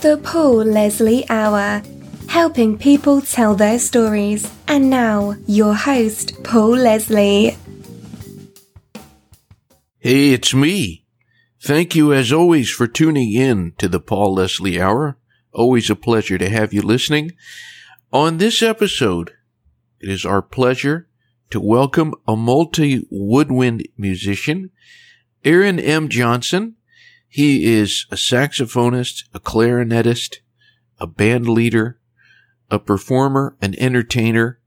The Paul Leslie Hour, helping people tell their stories. And now, your host, Paul Leslie. Hey, it's me. Thank you as always for tuning in to the Paul Leslie Hour. Always a pleasure to have you listening. On this episode, it is our pleasure to welcome a multi-woodwind musician, Aaron M. Johnson. He is a saxophonist, a clarinetist, a band leader, a performer, an entertainer.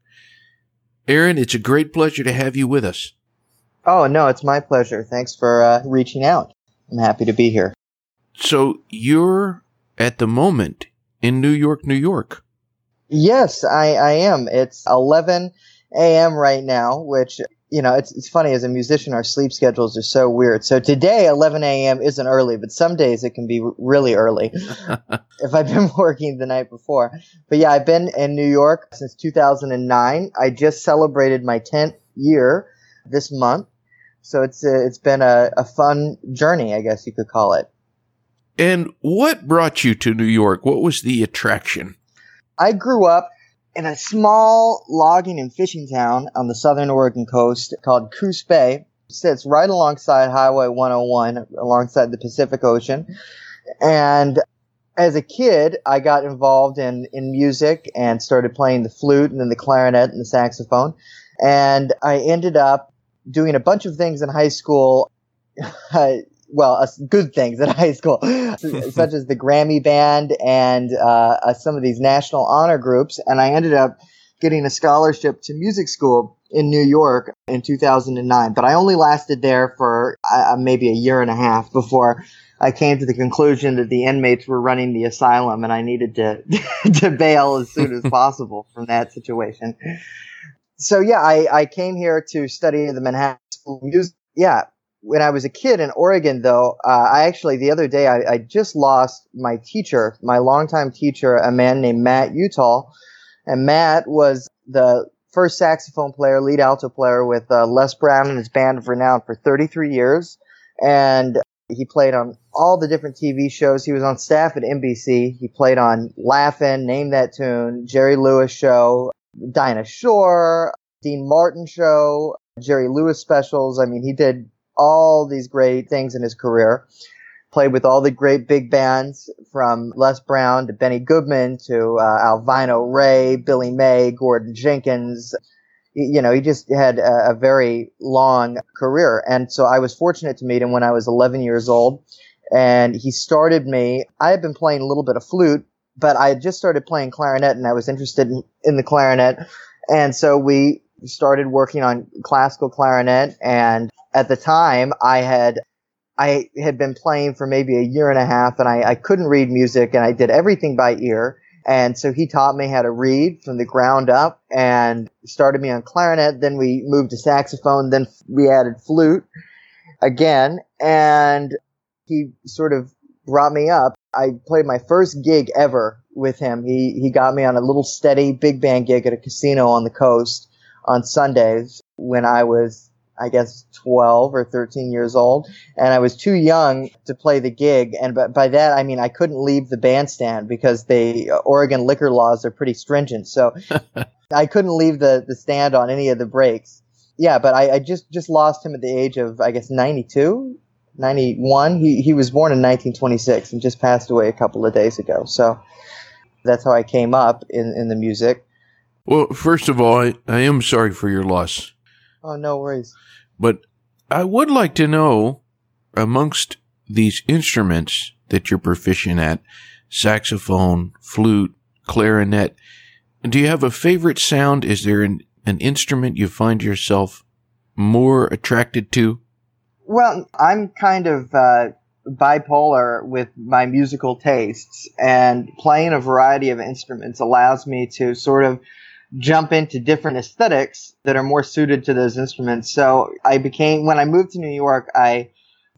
Aaron, it's a great pleasure to have you with us. Oh, no, it's my pleasure. Thanks for uh, reaching out. I'm happy to be here. So you're at the moment in New York, New York. Yes, I, I am. It's 11 a.m. right now, which you know, it's, it's funny as a musician, our sleep schedules are so weird. So today, 11 a.m. isn't early, but some days it can be really early if I've been working the night before. But yeah, I've been in New York since 2009. I just celebrated my 10th year this month. So it's, uh, it's been a, a fun journey, I guess you could call it. And what brought you to New York? What was the attraction? I grew up in a small logging and fishing town on the southern Oregon coast called Coos Bay. It sits right alongside Highway 101, alongside the Pacific Ocean. And as a kid, I got involved in, in music and started playing the flute and then the clarinet and the saxophone. And I ended up doing a bunch of things in high school. well, uh, good things at high school, such as the Grammy Band and uh, uh, some of these national honor groups. And I ended up getting a scholarship to music school in New York in 2009. But I only lasted there for uh, maybe a year and a half before I came to the conclusion that the inmates were running the asylum and I needed to to bail as soon as possible from that situation. So yeah, I, I came here to study the Manhattan School of Music. Yeah, when I was a kid in Oregon, though, uh, I actually the other day I, I, just lost my teacher, my longtime teacher, a man named Matt Utal, and Matt was the first saxophone player, lead alto player with uh, Les Brown and his band of renown for 33 years, and he played on all the different TV shows. He was on staff at NBC. He played on Laugh-In, Name That Tune, Jerry Lewis Show, Dinah Shore, Dean Martin Show, Jerry Lewis specials. I mean, he did all these great things in his career. Played with all the great big bands from Les Brown to Benny Goodman to uh, Alvino Rey, Billy May, Gordon Jenkins. You know, he just had a, a very long career. And so I was fortunate to meet him when I was 11 years old. And he started me. I had been playing a little bit of flute, but I had just started playing clarinet and I was interested in, in the clarinet. And so we started working on classical clarinet and at the time I had I had been playing for maybe a year and a half and I, I couldn't read music and I did everything by ear. And so he taught me how to read from the ground up and started me on clarinet. Then we moved to saxophone. Then we added flute again. And he sort of brought me up. I played my first gig ever with him. He, he got me on a little steady big band gig at a casino on the coast on Sundays when I was I guess 12 or 13 years old, and I was too young to play the gig. And by, by that I mean I couldn't leave the bandstand because the uh, Oregon liquor laws are pretty stringent. So I couldn't leave the the stand on any of the breaks. Yeah, but I, I just just lost him at the age of I guess 92, 91. He he was born in 1926 and just passed away a couple of days ago. So that's how I came up in in the music. Well, first of all, I, I am sorry for your loss. Oh, no worries. But I would like to know amongst these instruments that you're proficient at saxophone, flute, clarinet do you have a favorite sound? Is there an, an instrument you find yourself more attracted to? Well, I'm kind of uh, bipolar with my musical tastes, and playing a variety of instruments allows me to sort of jump into different aesthetics that are more suited to those instruments. So I became, when I moved to New York, I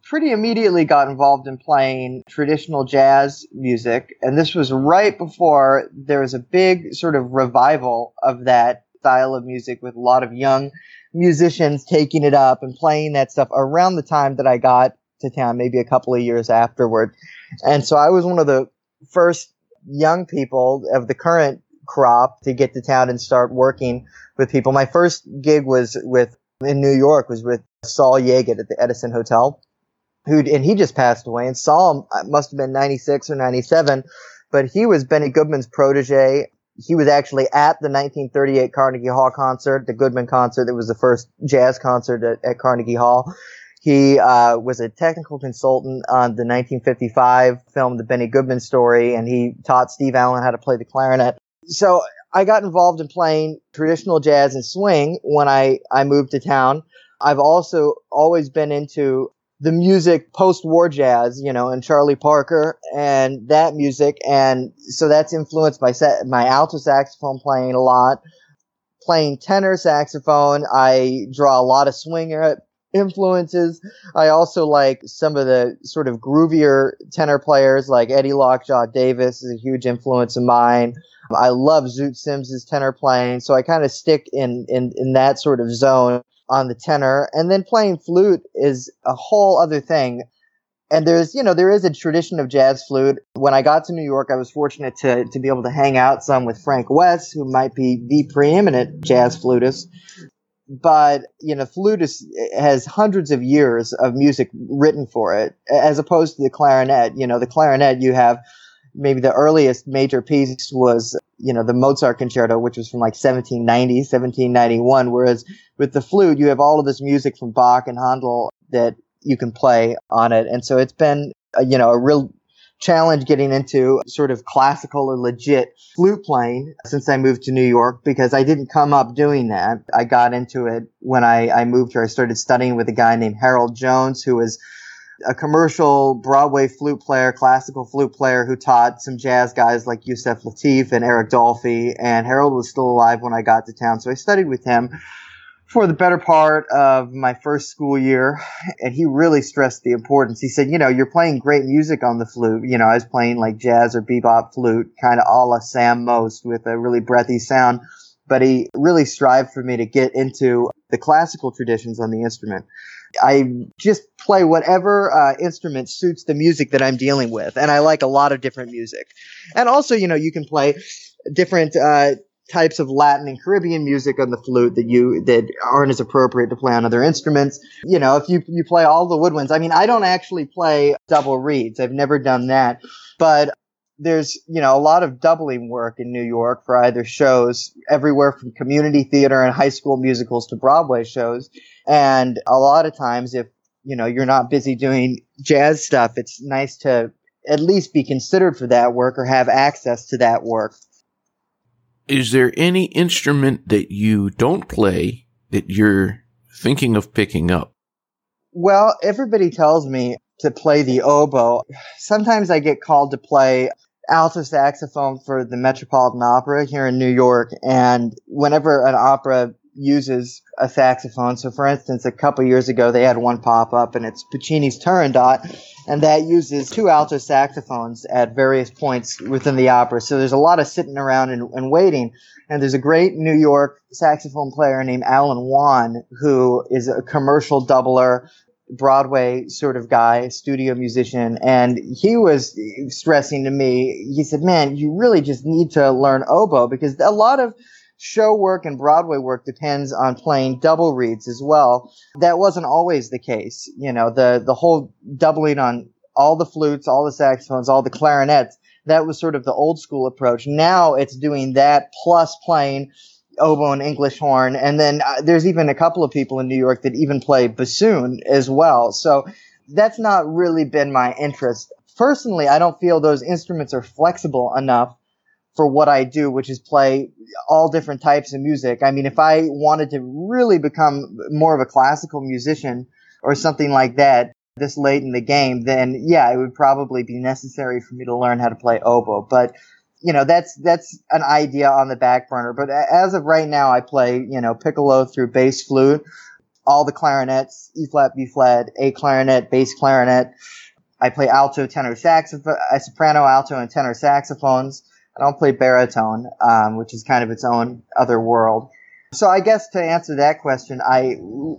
pretty immediately got involved in playing traditional jazz music. And this was right before there was a big sort of revival of that style of music with a lot of young musicians taking it up and playing that stuff around the time that I got to town, maybe a couple of years afterward. And so I was one of the first young people of the current crop to get to town and start working with people. My first gig was with in New York was with Sol Yaged at the Edison Hotel, who and he just passed away. And Sol must have been 96 or 97, but he was Benny Goodman's protege. He was actually at the 1938 Carnegie Hall concert, the Goodman concert. That was the first jazz concert at, at Carnegie Hall. He uh, was a technical consultant on the 1955 film The Benny Goodman Story, and he taught Steve Allen how to play the clarinet. So I got involved in playing traditional jazz and swing when I, I moved to town. I've also always been into the music post-war jazz, you know, and Charlie Parker and that music. And so that's influenced set, my alto saxophone playing a lot, playing tenor saxophone. I draw a lot of swing influences. I also like some of the sort of groovier tenor players like Eddie Lockjaw Davis is a huge influence of mine. I love Zoot Sims's tenor playing, so I kind of stick in, in, in that sort of zone on the tenor. And then playing flute is a whole other thing. And there's, you know, there is a tradition of jazz flute. When I got to New York, I was fortunate to, to be able to hang out some with Frank Wess, who might be the preeminent jazz flutist. But, you know, flute is, eh, has hundreds of years of music written for it, as opposed to the clarinet. You know, the clarinet, you have maybe the earliest major piece was, you know, the Mozart concerto, which was from like 1790, 1791. Whereas with the flute, you have all of this music from Bach and Handel that you can play on it. And so it's been, a, you know, a real challenge getting into sort of classical or legit flute playing since I moved to New York because I didn't come up doing that. I got into it when I, I moved here. I started studying with a guy named Harold Jones, who was a commercial Broadway flute player, classical flute player who taught some jazz guys like Yusef Lateef and Eric Dolphy. And Harold was still alive when I got to town, so I studied with him for the better part of my first school year. And he really stressed the importance. He said, you know, you're playing great music on the flute. You know, I was playing like jazz or bebop flute, kind of a la Sam Most with a really breathy sound. But he really strived for me to get into the classical traditions on the instrument. I just play whatever uh, instrument suits the music that I'm dealing with, and I like a lot of different music. And also, you know, you can play different uh, types of Latin and Caribbean music on the flute that you that aren't as appropriate to play on other instruments. You know, if you you play all the woodwinds. I mean, I don't actually play double reeds. I've never done that, but there's you know a lot of doubling work in New York for either shows everywhere from community theater and high school musicals to Broadway shows. And a lot of times, if you know you're not busy doing jazz stuff, it's nice to at least be considered for that work or have access to that work. Is there any instrument that you don't play that you're thinking of picking up? Well, everybody tells me to play the oboe. Sometimes I get called to play alto saxophone for the Metropolitan Opera here in New York. And whenever an opera uses a saxophone. So, for instance, a couple years ago, they had one pop up, and it's Puccini's Turandot, and that uses two alto saxophones at various points within the opera. So, there's a lot of sitting around and, and waiting. And there's a great New York saxophone player named Alan Won, who is a commercial doubler. Broadway sort of guy, studio musician, and he was stressing to me, he said, man, you really just need to learn oboe because a lot of show work and Broadway work depends on playing double reeds as well. That wasn't always the case. You know, the, the whole doubling on all the flutes, all the saxophones, all the clarinets, that was sort of the old school approach. Now it's doing that plus playing oboe and English horn. And then uh, there's even a couple of people in New York that even play bassoon as well. So that's not really been my interest. Personally, I don't feel those instruments are flexible enough for what I do, which is play all different types of music. I mean, if I wanted to really become more of a classical musician or something like that this late in the game, then yeah, it would probably be necessary for me to learn how to play oboe. But you know, that's that's an idea on the back burner. But as of right now, I play you know piccolo through bass flute, all the clarinets, E flat, B flat, A clarinet, bass clarinet. I play alto, tenor, saxophone, uh, soprano, alto, and tenor saxophones. I don't play baritone, um, which is kind of its own other world. So I guess to answer that question, I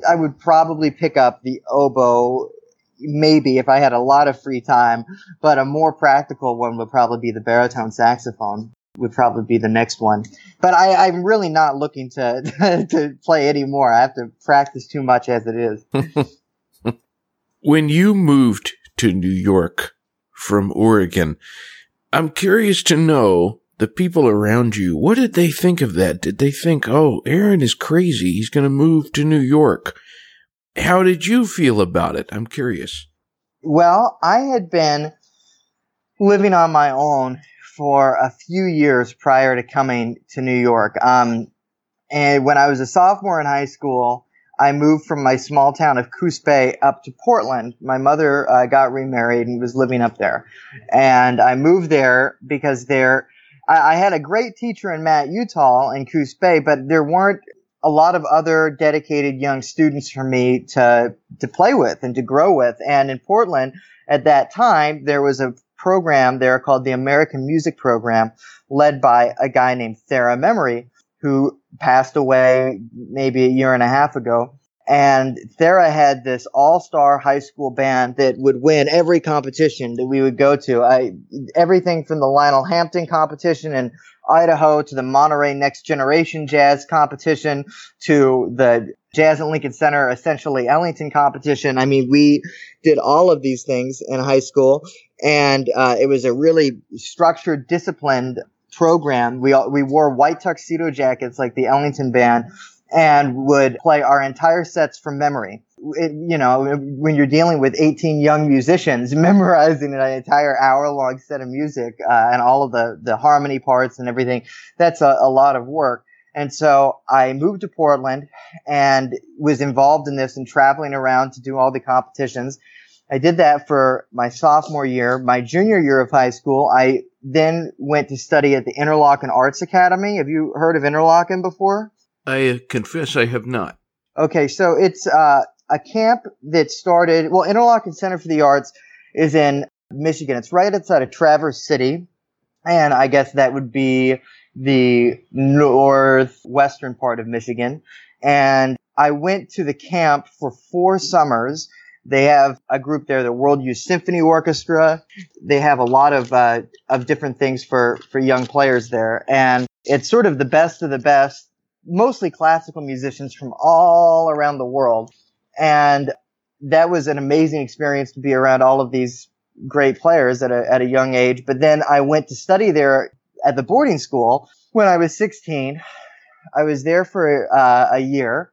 I would probably pick up the oboe maybe if I had a lot of free time, but a more practical one would probably be the baritone saxophone would probably be the next one. But I, am really not looking to to play anymore. I have to practice too much as it is. when you moved to New York from Oregon, I'm curious to know the people around you. What did they think of that? Did they think, "Oh, Aaron is crazy. He's going to move to New York"? How did you feel about it? I'm curious. Well, I had been living on my own for a few years prior to coming to New York. Um, and when I was a sophomore in high school, I moved from my small town of Coos Bay up to Portland. My mother uh, got remarried and was living up there. And I moved there because there, I, I had a great teacher in Matt Utal in Coos Bay, but there weren't a lot of other dedicated young students for me to to play with and to grow with. And in Portland at that time, there was a program there called the American Music Program, led by a guy named Thara Memory, who passed away maybe a year and a half ago. And Thara had this all-star high school band that would win every competition that we would go to. I, everything from the Lionel Hampton competition in Idaho to the Monterey Next Generation Jazz competition to the Jazz at Lincoln Center, essentially Ellington competition. I mean, we did all of these things in high school and uh, it was a really structured, disciplined program. We, we wore white tuxedo jackets like the Ellington band and would play our entire sets from memory. It, you know, when you're dealing with 18 young musicians, memorizing an entire hour long set of music uh, and all of the, the harmony parts and everything, that's a, a lot of work. And so I moved to Portland and was involved in this and traveling around to do all the competitions. I did that for my sophomore year. My junior year of high school, I then went to study at the Interlochen Arts Academy. Have you heard of Interlochen before? I confess I have not. Okay, so it's uh, a camp that started. Well, Interlochen Center for the Arts is in Michigan. It's right outside of Traverse City, and I guess that would be the northwestern part of Michigan. And I went to the camp for four summers. They have a group there, the World Youth Symphony Orchestra. They have a lot of uh, of different things for for young players there, and it's sort of the best of the best mostly classical musicians from all around the world. And that was an amazing experience to be around all of these great players at a, at a young age. But then I went to study there at the boarding school when I was 16. I was there for uh, a year.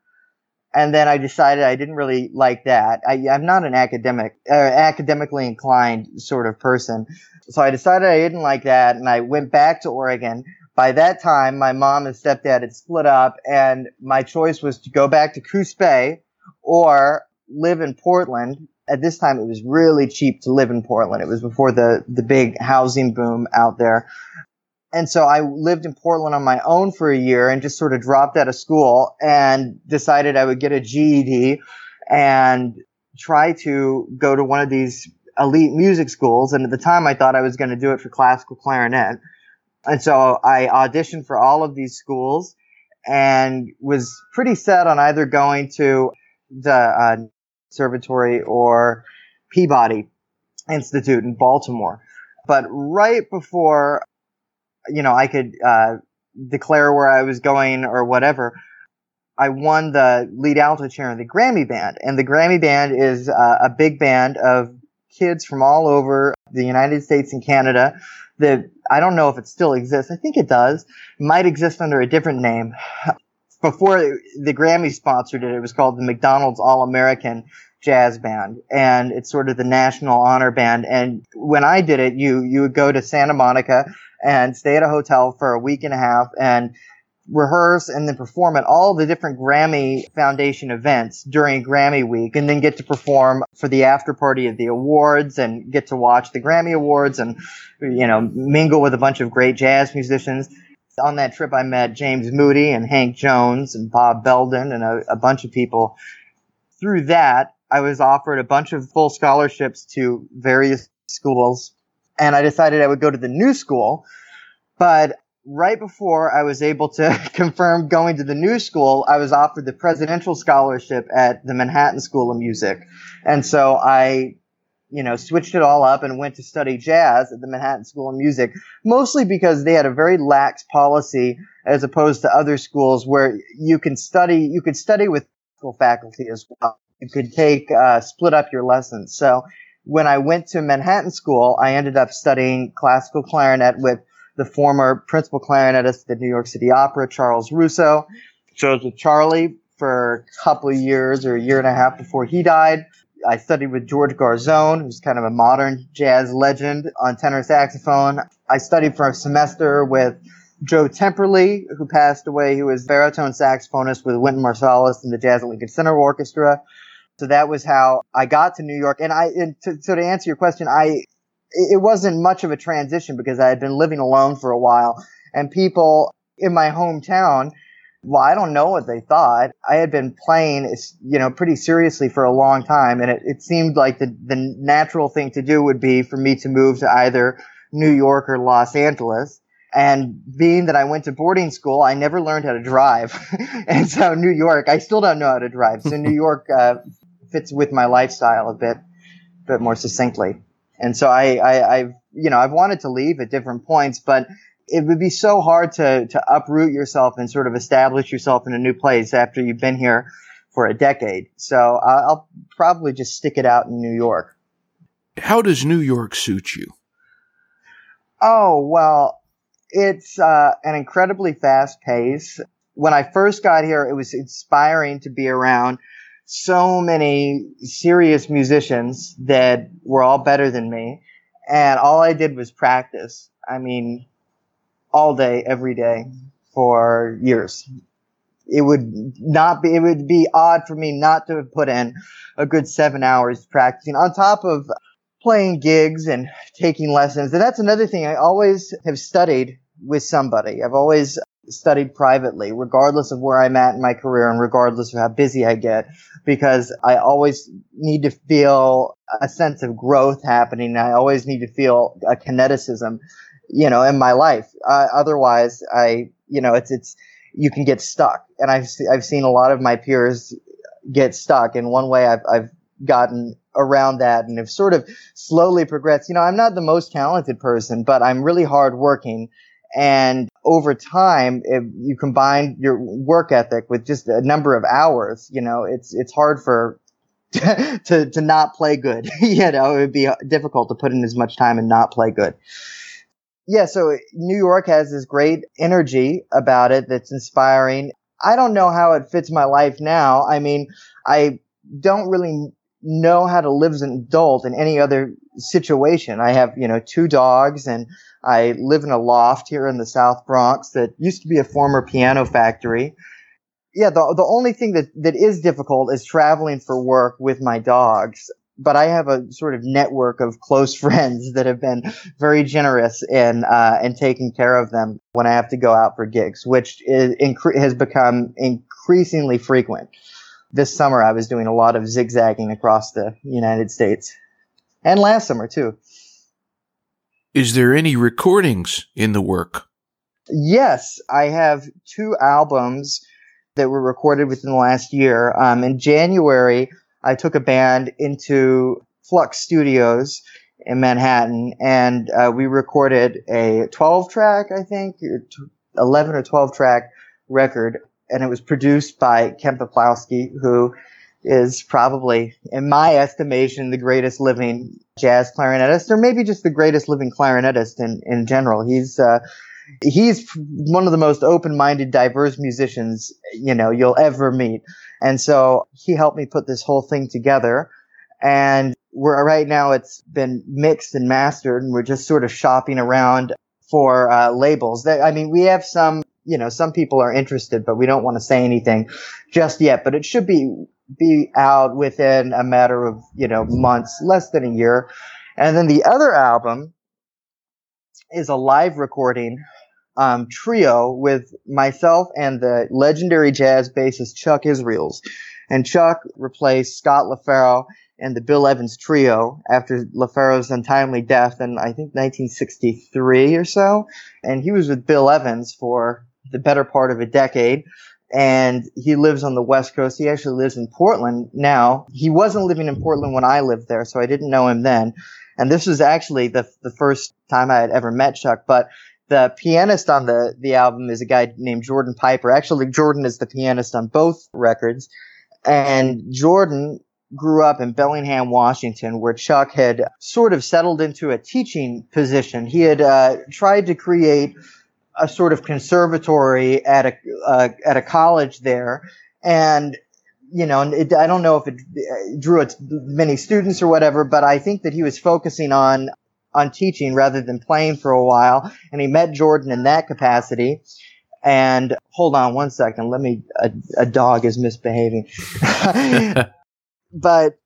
And then I decided I didn't really like that. I, am not an academic, uh, academically inclined sort of person. So I decided I didn't like that and I went back to Oregon by that time, my mom and stepdad had split up, and my choice was to go back to Coos Bay or live in Portland. At this time, it was really cheap to live in Portland. It was before the, the big housing boom out there. And so I lived in Portland on my own for a year and just sort of dropped out of school and decided I would get a GED and try to go to one of these elite music schools. And at the time, I thought I was going to do it for classical clarinet. And so I auditioned for all of these schools and was pretty set on either going to the uh, conservatory or Peabody Institute in Baltimore. But right before, you know, I could uh, declare where I was going or whatever, I won the lead alto chair in the Grammy Band. And the Grammy Band is uh, a big band of kids from all over the United States and Canada that I don't know if it still exists. I think it does. It might exist under a different name. Before the Grammy sponsored it, it was called the McDonald's All American Jazz Band, and it's sort of the national honor band. And when I did it, you you would go to Santa Monica and stay at a hotel for a week and a half, and rehearse and then perform at all the different Grammy Foundation events during Grammy week and then get to perform for the after party of the awards and get to watch the Grammy awards and, you know, mingle with a bunch of great jazz musicians. On that trip, I met James Moody and Hank Jones and Bob Belden and a, a bunch of people. Through that, I was offered a bunch of full scholarships to various schools and I decided I would go to the new school, but right before I was able to confirm going to the new school, I was offered the presidential scholarship at the Manhattan School of Music. And so I, you know, switched it all up and went to study jazz at the Manhattan School of Music, mostly because they had a very lax policy as opposed to other schools where you can study, you could study with faculty as well. You could take, uh, split up your lessons. So when I went to Manhattan School, I ended up studying classical clarinet with the former principal clarinetist at the New York City Opera, Charles Russo. So I was with Charlie for a couple of years or a year and a half before he died. I studied with George Garzone, who's kind of a modern jazz legend on tenor saxophone. I studied for a semester with Joe Temperley, who passed away, who was baritone saxophonist with Wynton Marsalis and the Jazz at Lincoln Center Orchestra. So that was how I got to New York. And I, and to, so to answer your question, I, it wasn't much of a transition because I had been living alone for a while and people in my hometown, well, I don't know what they thought. I had been playing, you know, pretty seriously for a long time and it, it seemed like the, the natural thing to do would be for me to move to either New York or Los Angeles. And being that I went to boarding school, I never learned how to drive. and so New York, I still don't know how to drive. So New York, uh, fits with my lifestyle a bit, bit more succinctly. And so I, I, I've, you know, I've wanted to leave at different points, but it would be so hard to, to uproot yourself and sort of establish yourself in a new place after you've been here for a decade. So I'll probably just stick it out in New York. How does New York suit you? Oh, well, it's uh, an incredibly fast pace. When I first got here, it was inspiring to be around so many serious musicians that were all better than me. And all I did was practice. I mean, all day, every day for years. It would not be, it would be odd for me not to have put in a good seven hours practicing on top of playing gigs and taking lessons. And that's another thing. I always have studied with somebody. I've always studied privately, regardless of where I'm at in my career and regardless of how busy I get, because I always need to feel a sense of growth happening. I always need to feel a kineticism, you know, in my life. Uh, otherwise, I, you know, it's, it's, you can get stuck. And I've, I've seen a lot of my peers get stuck. And one way I've, I've gotten around that and have sort of slowly progressed. You know, I'm not the most talented person, but I'm really hardworking and over time, if you combine your work ethic with just a number of hours, you know, it's, it's hard for, to, to not play good. you know, it would be difficult to put in as much time and not play good. Yeah. So New York has this great energy about it that's inspiring. I don't know how it fits my life now. I mean, I don't really know how to live as an adult in any other situation. I have, you know, two dogs and I live in a loft here in the South Bronx that used to be a former piano factory. Yeah, the, the only thing that, that is difficult is traveling for work with my dogs. But I have a sort of network of close friends that have been very generous in uh, in taking care of them when I have to go out for gigs, which is, has become increasingly frequent this summer I was doing a lot of zigzagging across the United States. And last summer too. Is there any recordings in the work? Yes, I have two albums that were recorded within the last year. Um, in January, I took a band into Flux Studios in Manhattan, and uh, we recorded a 12 track, I think, 11 or 12 track record and it was produced by Ken Peplowski, who is probably, in my estimation, the greatest living jazz clarinetist, or maybe just the greatest living clarinetist in, in general. He's, uh, he's one of the most open-minded, diverse musicians, you know, you'll ever meet. And so he helped me put this whole thing together. And we're right now it's been mixed and mastered and we're just sort of shopping around for uh, labels. That I mean, we have some you know, some people are interested, but we don't want to say anything just yet. But it should be be out within a matter of you know months, less than a year. And then the other album is a live recording um, trio with myself and the legendary jazz bassist Chuck Israels. And Chuck replaced Scott LaFaro and the Bill Evans Trio after LaFaro's untimely death in, I think, 1963 or so. And he was with Bill Evans for the better part of a decade. And he lives on the West Coast. He actually lives in Portland now. He wasn't living in Portland when I lived there, so I didn't know him then. And this was actually the, the first time I had ever met Chuck. But the pianist on the, the album is a guy named Jordan Piper. Actually, Jordan is the pianist on both records. And Jordan grew up in Bellingham, Washington, where Chuck had sort of settled into a teaching position. He had uh, tried to create a sort of conservatory at a uh, at a college there, and you know, it, I don't know if it drew many students or whatever, but I think that he was focusing on on teaching rather than playing for a while, and he met Jordan in that capacity. And hold on one second, let me. A, a dog is misbehaving. but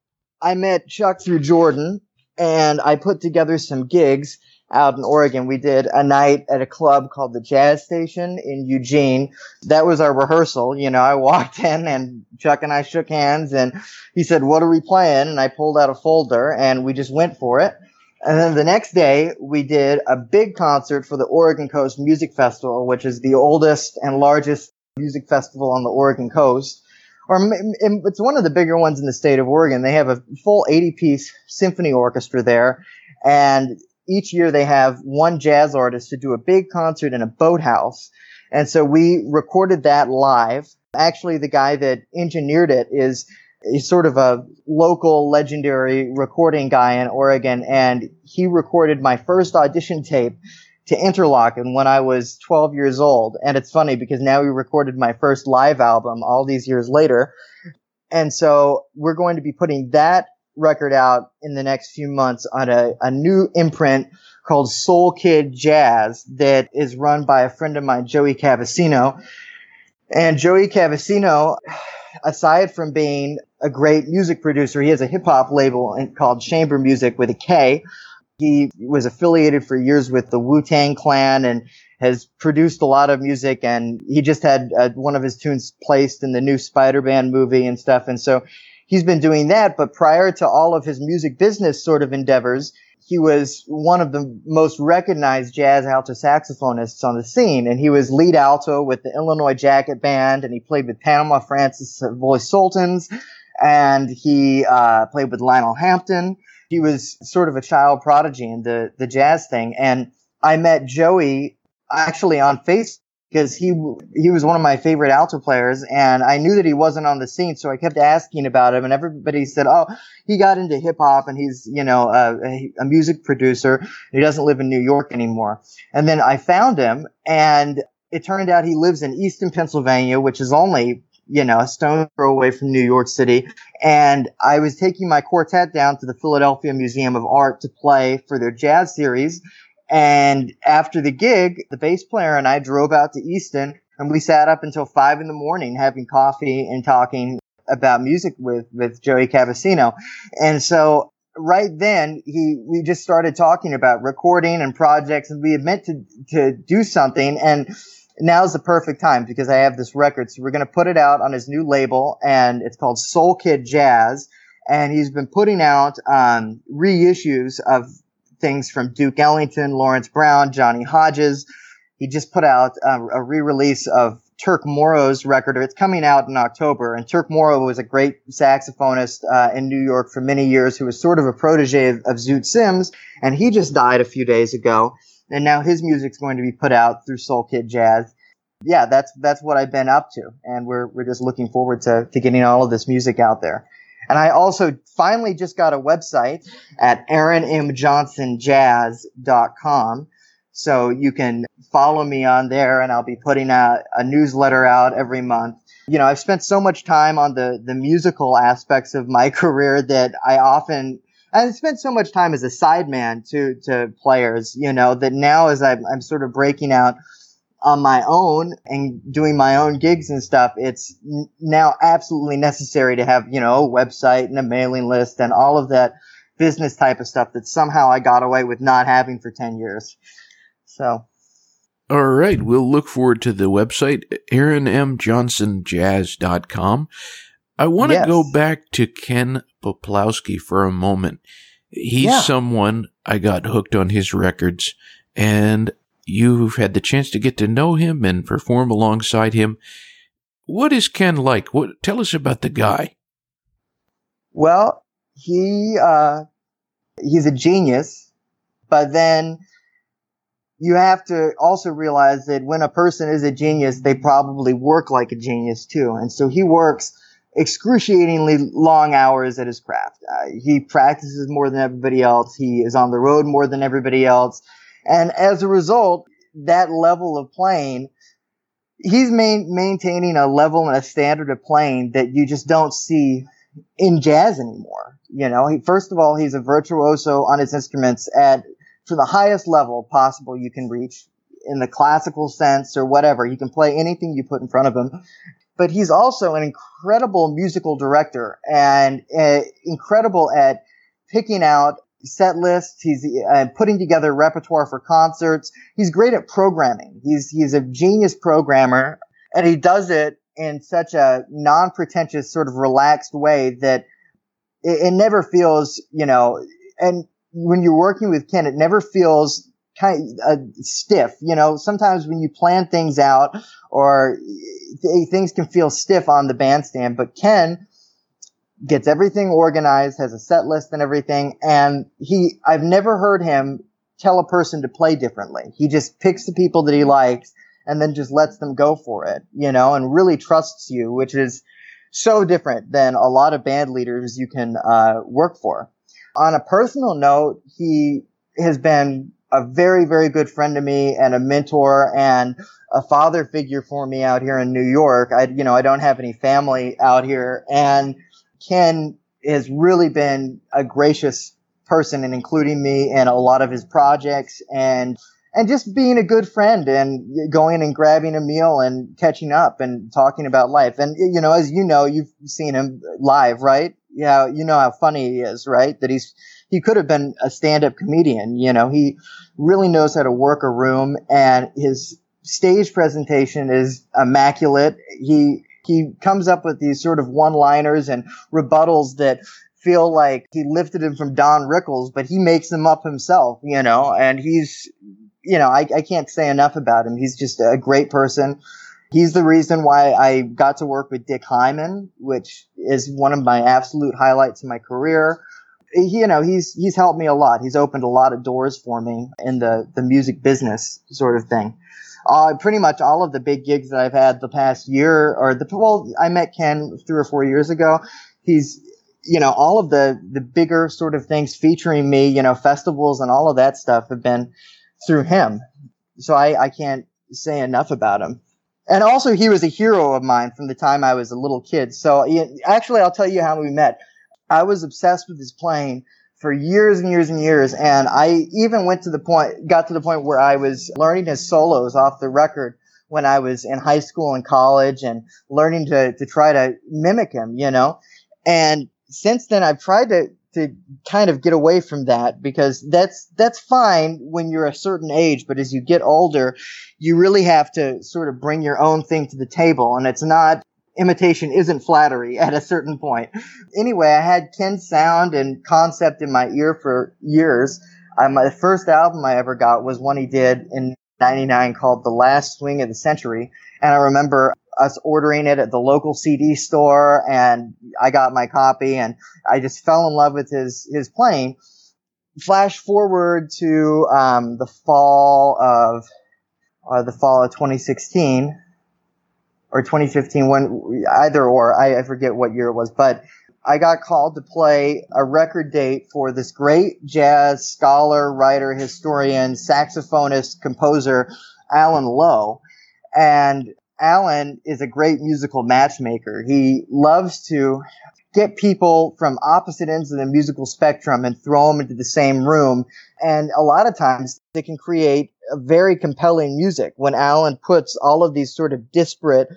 I met Chuck through Jordan, and I put together some gigs out in Oregon. We did a night at a club called the Jazz Station in Eugene. That was our rehearsal. You know, I walked in and Chuck and I shook hands and he said, what are we playing? And I pulled out a folder and we just went for it. And then the next day we did a big concert for the Oregon Coast Music Festival, which is the oldest and largest music festival on the Oregon coast or it's one of the bigger ones in the state of Oregon. They have a full 80 piece symphony orchestra there. And each year they have one jazz artist to do a big concert in a boathouse. And so we recorded that live. Actually, the guy that engineered it is He's sort of a local legendary recording guy in Oregon, and he recorded my first audition tape to Interlochen when I was 12 years old. And it's funny because now we recorded my first live album all these years later. And so we're going to be putting that record out in the next few months on a, a new imprint called Soul Kid Jazz that is run by a friend of mine, Joey Cavaseno. And Joey Cavaseno, aside from being a great music producer, he has a hip hop label called Chamber Music with a K he was affiliated for years with the Wu Tang Clan and has produced a lot of music. And he just had uh, one of his tunes placed in the new Spider Man movie and stuff. And so he's been doing that. But prior to all of his music business sort of endeavors, he was one of the most recognized jazz alto saxophonists on the scene. And he was lead alto with the Illinois Jacquet Band, and he played with Panama Francis Savoy Sultans, and he uh, played with Lionel Hampton he was sort of a child prodigy in the, the jazz thing. And I met Joey actually on Facebook because he he was one of my favorite alto players, and I knew that he wasn't on the scene, so I kept asking about him, and everybody said, "Oh, he got into hip hop, and he's you know uh, a, a music producer. He doesn't live in New York anymore." And then I found him, and it turned out he lives in Easton, Pennsylvania, which is only you know, a stone throw away from New York City. And I was taking my quartet down to the Philadelphia Museum of Art to play for their jazz series. And after the gig, the bass player and I drove out to Easton and we sat up until five in the morning having coffee and talking about music with, with Joey Cavaseno. And so right then he, we just started talking about recording and projects and we had meant to, to do something. And now's the perfect time because I have this record. So we're going to put it out on his new label and it's called Soul Kid Jazz. And he's been putting out, um, reissues of things from Duke Ellington, Lawrence Brown, Johnny Hodges. He just put out a, a re-release of Turk Mauro's record. It's coming out in October. And Turk Mauro was a great saxophonist uh, in New York for many years who was sort of a protege of, of Zoot Sims. And he just died a few days ago and now his music's going to be put out through Soul Kid Jazz. Yeah, that's that's what I've been up to, and we're we're just looking forward to to getting all of this music out there. And I also finally just got a website at aaronmjohnsonjazz.com. So you can follow me on there and I'll be putting a, a newsletter out every month. You know, I've spent so much time on the, the musical aspects of my career that I often I spent so much time as a sideman to to players, you know, that now as I'm, I'm sort of breaking out on my own and doing my own gigs and stuff, it's n- now absolutely necessary to have, you know, a website and a mailing list and all of that business type of stuff that somehow I got away with not having for 10 years. So. All right. We'll look forward to the website, aaronmjohnsonjazz.com. I want to Yes. go back to Ken Peplowski for a moment. He's Yeah. someone I got hooked on his records, and you've had the chance to get to know him and perform alongside him. What is Ken like? What tell us about the guy? Well, he uh, he's a genius, but then you have to also realize that when a person is a genius, they probably work like a genius too, and so he works excruciatingly long hours at his craft. Uh, he practices more than everybody else. He is on the road more than everybody else, and as a result, that level of playing. He's main, maintaining a level and a standard of playing that you just don't see in jazz anymore. You know, he, first of all, he's a virtuoso on his instruments at to the highest level possible you can reach in the classical sense or whatever. He can play anything you put in front of him. But he's also an incredible musical director and uh, incredible at picking out set lists. He's uh, putting together repertoire for concerts. He's great at programming. He's he's a genius programmer, and he does it in such a non-pretentious, sort of relaxed way that it, it never feels, you know. And when you're working with Ken, it never feels kind of uh, stiff. You know, sometimes when you plan things out, or th- things can feel stiff on the bandstand, but Ken gets everything organized, has a set list and everything. And he, I've never heard him tell a person to play differently. He just picks the people that he likes and then just lets them go for it, you know, and really trusts you, which is so different than a lot of band leaders you can uh, work for. On a personal note, he has been a very, very good friend to me and a mentor and a father figure for me out here in New York. I, you know, I don't have any family out here and Ken has really been a gracious person in including me in a lot of his projects and and just being a good friend and going and grabbing a meal and catching up and talking about life. And you know, as you know, you've seen him live, right? Yeah, you know how funny he is, right? That he's he could have been a stand-up comedian. You know, he really knows how to work a room, and his stage presentation is immaculate. He he comes up with these sort of one-liners and rebuttals that feel like he lifted him from Don Rickles, but he makes them up himself, you know, and he's, you know, I, I can't say enough about him. He's just a great person. He's the reason why I got to work with Dick Hyman, which is one of my absolute highlights in my career. He, you know, he's, he's helped me a lot. He's opened a lot of doors for me in the, the music business sort of thing. Uh, pretty much all of the big gigs that I've had the past year or the, well, I met Ken three or four years ago. He's, you know, all of the, the bigger sort of things featuring me, you know, festivals and all of that stuff have been through him. So I, I can't say enough about him. And also he was a hero of mine from the time I was a little kid. So actually, I'll tell you how we met. I was obsessed with his playing for years and years and years. And I even went to the point, got to the point where I was learning his solos off the record when I was in high school and college and learning to, to try to mimic him, you know? And since then I've tried to, to kind of get away from that because that's, that's fine when you're a certain age. But as you get older, you really have to sort of bring your own thing to the table. And it's not, imitation isn't flattery at a certain point. Anyway, I had Ken's sound and concept in my ear for years. Uh, my first album I ever got was one he did in 99 called The Last Swing of the Century. And I remember us ordering it at the local CD store and I got my copy and I just fell in love with his, his playing. Flash forward to, um, the fall of, uh, the fall of 2016 or 2015 when either or I, I forget what year it was, but I got called to play a record date for this great jazz scholar, writer, historian, saxophonist, composer, Allen Lowe. And Allen is a great musical matchmaker. He loves to get people from opposite ends of the musical spectrum and throw them into the same room. And a lot of times they can create a very compelling music when Allen puts all of these sort of disparate,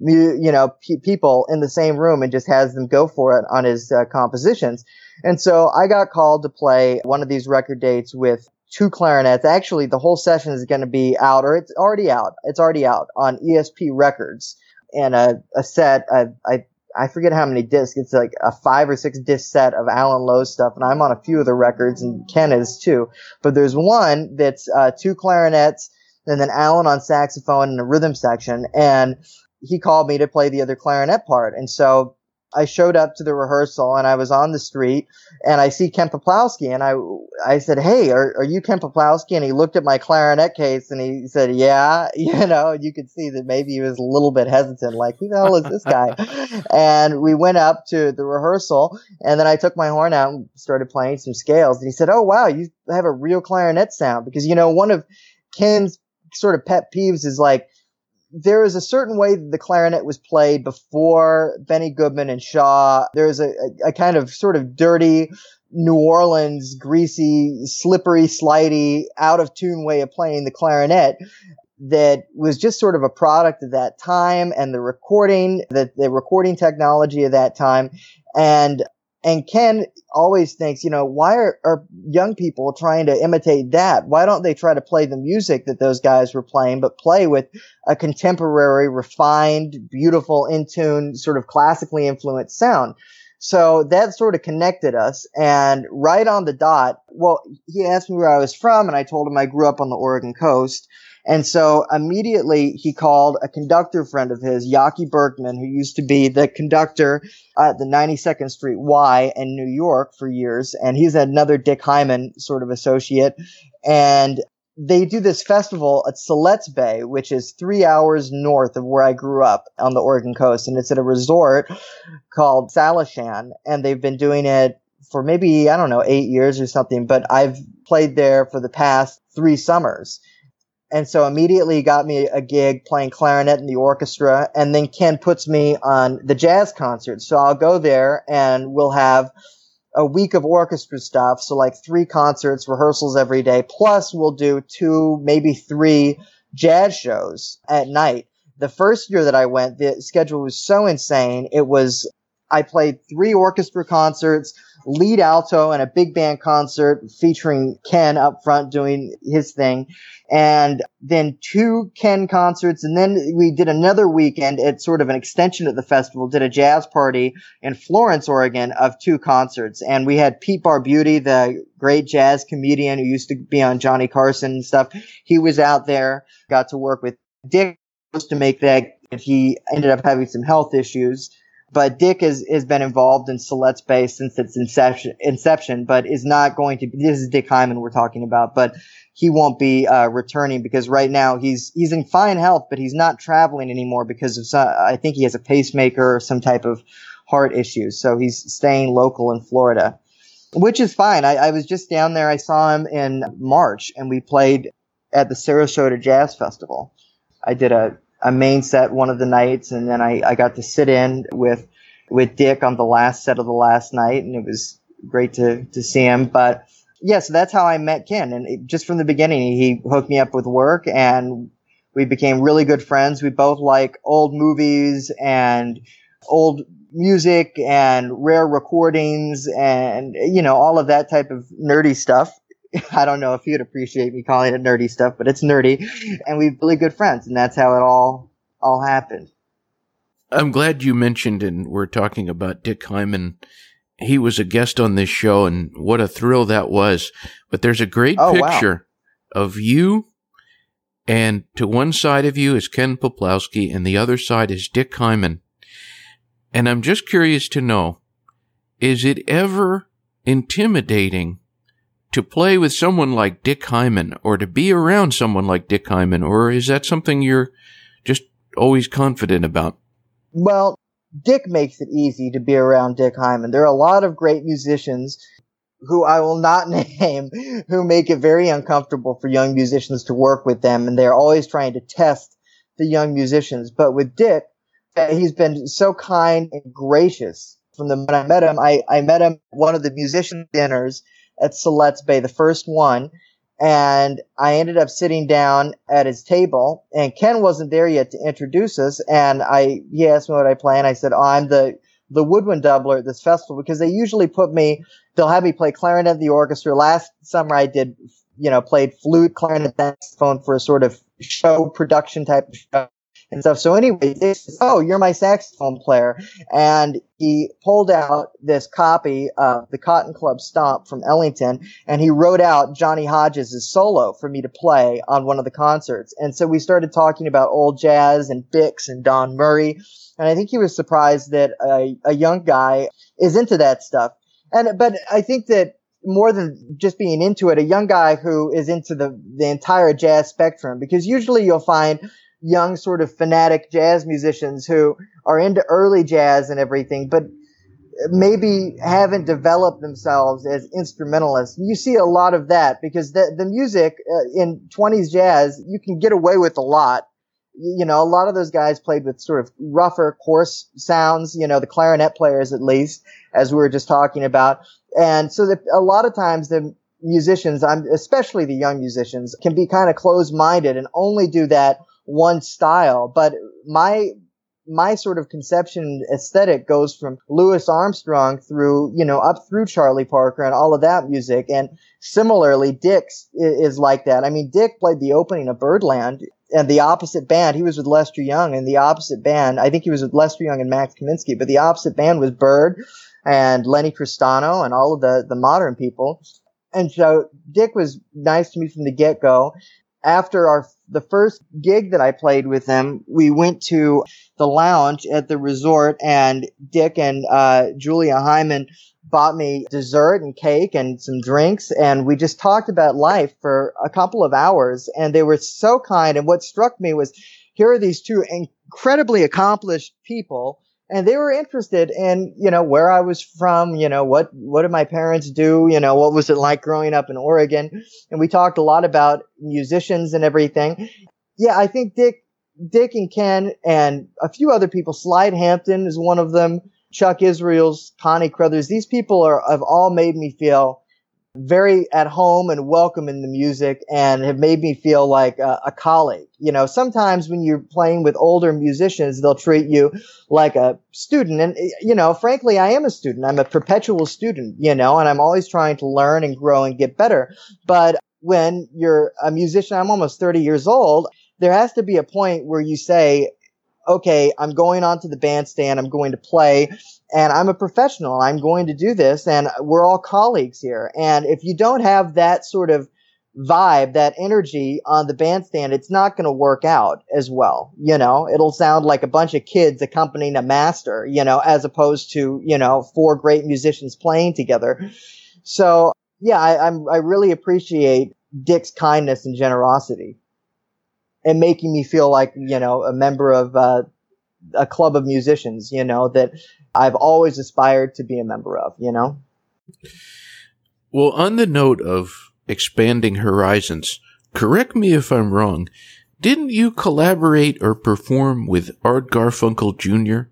you know, pe- people in the same room and just has them go for it on his uh, compositions. And so I got called to play one of these record dates with two clarinets. Actually, the whole session is going to be out, or it's already out. It's already out on ESP Records. And a, a set, I, I, I forget how many discs. It's like a five or six disc set of Allen Lowe stuff, and I'm on a few of the records, and Ken is too. But there's one that's uh, two clarinets, and then Allen on saxophone and a rhythm section, and he called me to play the other clarinet part, and so I showed up to the rehearsal and I was on the street and I see Ken Peplowski and I, I said, Hey, are, are you Ken Peplowski? And he looked at my clarinet case and he said, yeah, you know, you could see that maybe he was a little bit hesitant, like, who the hell is this guy? and we went up to the rehearsal and then I took my horn out and started playing some scales and he said, Oh, wow, you have a real clarinet sound because, you know, one of Ken's sort of pet peeves is like, there is a certain way that the clarinet was played before Benny Goodman and Shaw. There's a, a, a kind of sort of dirty New Orleans, greasy, slippery, slidey, out of tune way of playing the clarinet that was just sort of a product of that time and the recording, the, the recording technology of that time. And and Ken always thinks, you know, why are, are, young people trying to imitate that? Why don't they try to play the music that those guys were playing, but play with a contemporary, refined, beautiful, in tune, sort of classically influenced sound? So that sort of connected us. And right on the dot, well, he asked me where I was from, and I told him I grew up on the Oregon coast. And so immediately he called a conductor friend of his, Yaki Bergman, who used to be the conductor at the 92nd Street Y in New York for years. And he's another Dick Hyman sort of associate. And they do this festival at Siletz Bay, which is three hours north of where I grew up on the Oregon coast. And it's at a resort called Salishan. And they've been doing it for maybe, I don't know, eight years or something. But I've played there for the past three summers and so immediately got me a gig playing clarinet in the orchestra. And then ken puts me on the jazz concert. So i'll go there and we'll have a week of orchestra stuff. So like three concerts rehearsals every day. Plus we'll do two maybe three jazz shows at night. The first year that i went the schedule was so insane. It was i played three orchestra concerts lead alto and a big band concert featuring Ken up front doing his thing. And then two Ken concerts. And then we did another weekend at sort of an extension of the festival, did a jazz party in Florence, Oregon of two concerts. And we had Pete Barbutti, the great jazz comedian who used to be on Johnny Carson and stuff. He was out there, got to work with Dick to make that. And he ended up having some health issues but Dick has, has been involved in Siletz Bay since its inception, inception, but is not going to this is Dick Hyman we're talking about, but he won't be, uh, returning because right now he's, he's in fine health, but he's not traveling anymore because of some, I think he has a pacemaker or some type of heart issues. So he's staying local in Florida, which is fine. I, I was just down there. I saw him in March and we played at the Sarasota Jazz Festival. I did a, a main set one of the nights, and then I, I got to sit in with with Dick on the last set of the last night, and it was great to to see him. But yes, yeah, so that's how I met Ken, and it, just from the beginning, he hooked me up with work, and we became really good friends. We both like old movies and old music and rare recordings and you know all of that type of nerdy stuff I don't know if you'd appreciate me calling it nerdy stuff, but it's nerdy, and we're really good friends, and that's how it all all happened. I'm glad you mentioned, and we're talking about Dick Hyman. He was a guest on this show, and what a thrill that was. But there's a great oh, picture wow. of you, and to one side of you is Ken Peplowski, and the other side is Dick Hyman. And I'm just curious to know, is it ever intimidating to play with someone like Dick Hyman or to be around someone like Dick Hyman, or is that something you're just always confident about? Well, Dick makes it easy to be around Dick Hyman. There are a lot of great musicians who I will not name who make it very uncomfortable for young musicians to work with them, and they're always trying to test the young musicians. But with Dick, uh, he's been so kind and gracious. From the when I met him, I, I met him at one of the musician dinners at Siletz Bay, the first one. And I ended up sitting down at his table and Ken wasn't there yet to introduce us. And I, he asked me what I play and I said, oh, I'm the, the woodwind doubler at this festival because they usually put me, they'll have me play clarinet in the orchestra. Last summer I did, you know, played flute, clarinet, saxophone for a sort of show production type of show. And stuff. So anyway, says, "Oh, you're my saxophone player," and he pulled out this copy of the Cotton Club Stomp from Ellington, and he wrote out Johnny Hodges' solo for me to play on one of the concerts. And so we started talking about old jazz and Bix and Don Murray, and I think he was surprised that a, a young guy is into that stuff. And but I think that more than just being into it, a young guy who is into the, the entire jazz spectrum, because usually you'll find young sort of fanatic jazz musicians who are into early jazz and everything, but maybe haven't developed themselves as instrumentalists. You see a lot of that because the, the music uh, in 20s jazz, you can get away with a lot. You know, a lot of those guys played with sort of rougher, coarse sounds, you know, the clarinet players at least, as we were just talking about. And so that a lot of times the musicians, especially the young musicians, can be kind of closed minded and only do that one style. But my, my sort of conception aesthetic goes from Louis Armstrong through, you know, up through Charlie Parker and all of that music. And similarly, Dick's is like that. I mean, Dick played the opening of Birdland and the opposite band. He was with Lester Young and the opposite band. I think he was with Lester Young and Max Kaminsky, but the opposite band was Bird and Lennie Tristano and all of the, the modern people. And so Dick was nice to me from the get go. After our, the first gig that I played with them, we went to the lounge at the resort and Dick and, uh, Julia Hyman bought me dessert and cake and some drinks and we just talked about life for a couple of hours and they were so kind. And what struck me was here are these two incredibly accomplished people and they were interested in you know where I was from, you know what what did my parents do, you know what was it like growing up in Oregon, and we talked a lot about musicians and everything. Yeah, I think Dick Dick and Ken and a few other people, Slide Hampton is one of them, Chuck Israels, Connie Crothers. These people are have all made me feel very at home and welcome in the music and have made me feel like a, a, colleague. You know, sometimes when you're playing with older musicians, they'll treat you like a student. And, you know, frankly, I am a student. I'm a perpetual student, you know, and I'm always trying to learn and grow and get better. But when you're a musician, I'm almost 30 years old. There has to be a point where you say, okay, I'm going onto the bandstand. I'm going to play and I'm a professional. I'm going to do this and we're all colleagues here. And if you don't have that sort of vibe, that energy on the bandstand, it's not going to work out as well. You know, it'll sound like a bunch of kids accompanying a master, you know, as opposed to, you know, four great musicians playing together. So yeah, I, I'm, I really appreciate Dick's kindness and generosity and making me feel like, you know, a member of, uh, a club of musicians, you know, that I've always aspired to be a member of, you know? Well, on the note of expanding horizons, correct me if I'm wrong. Didn't you collaborate or perform with Art Garfunkel Jr.?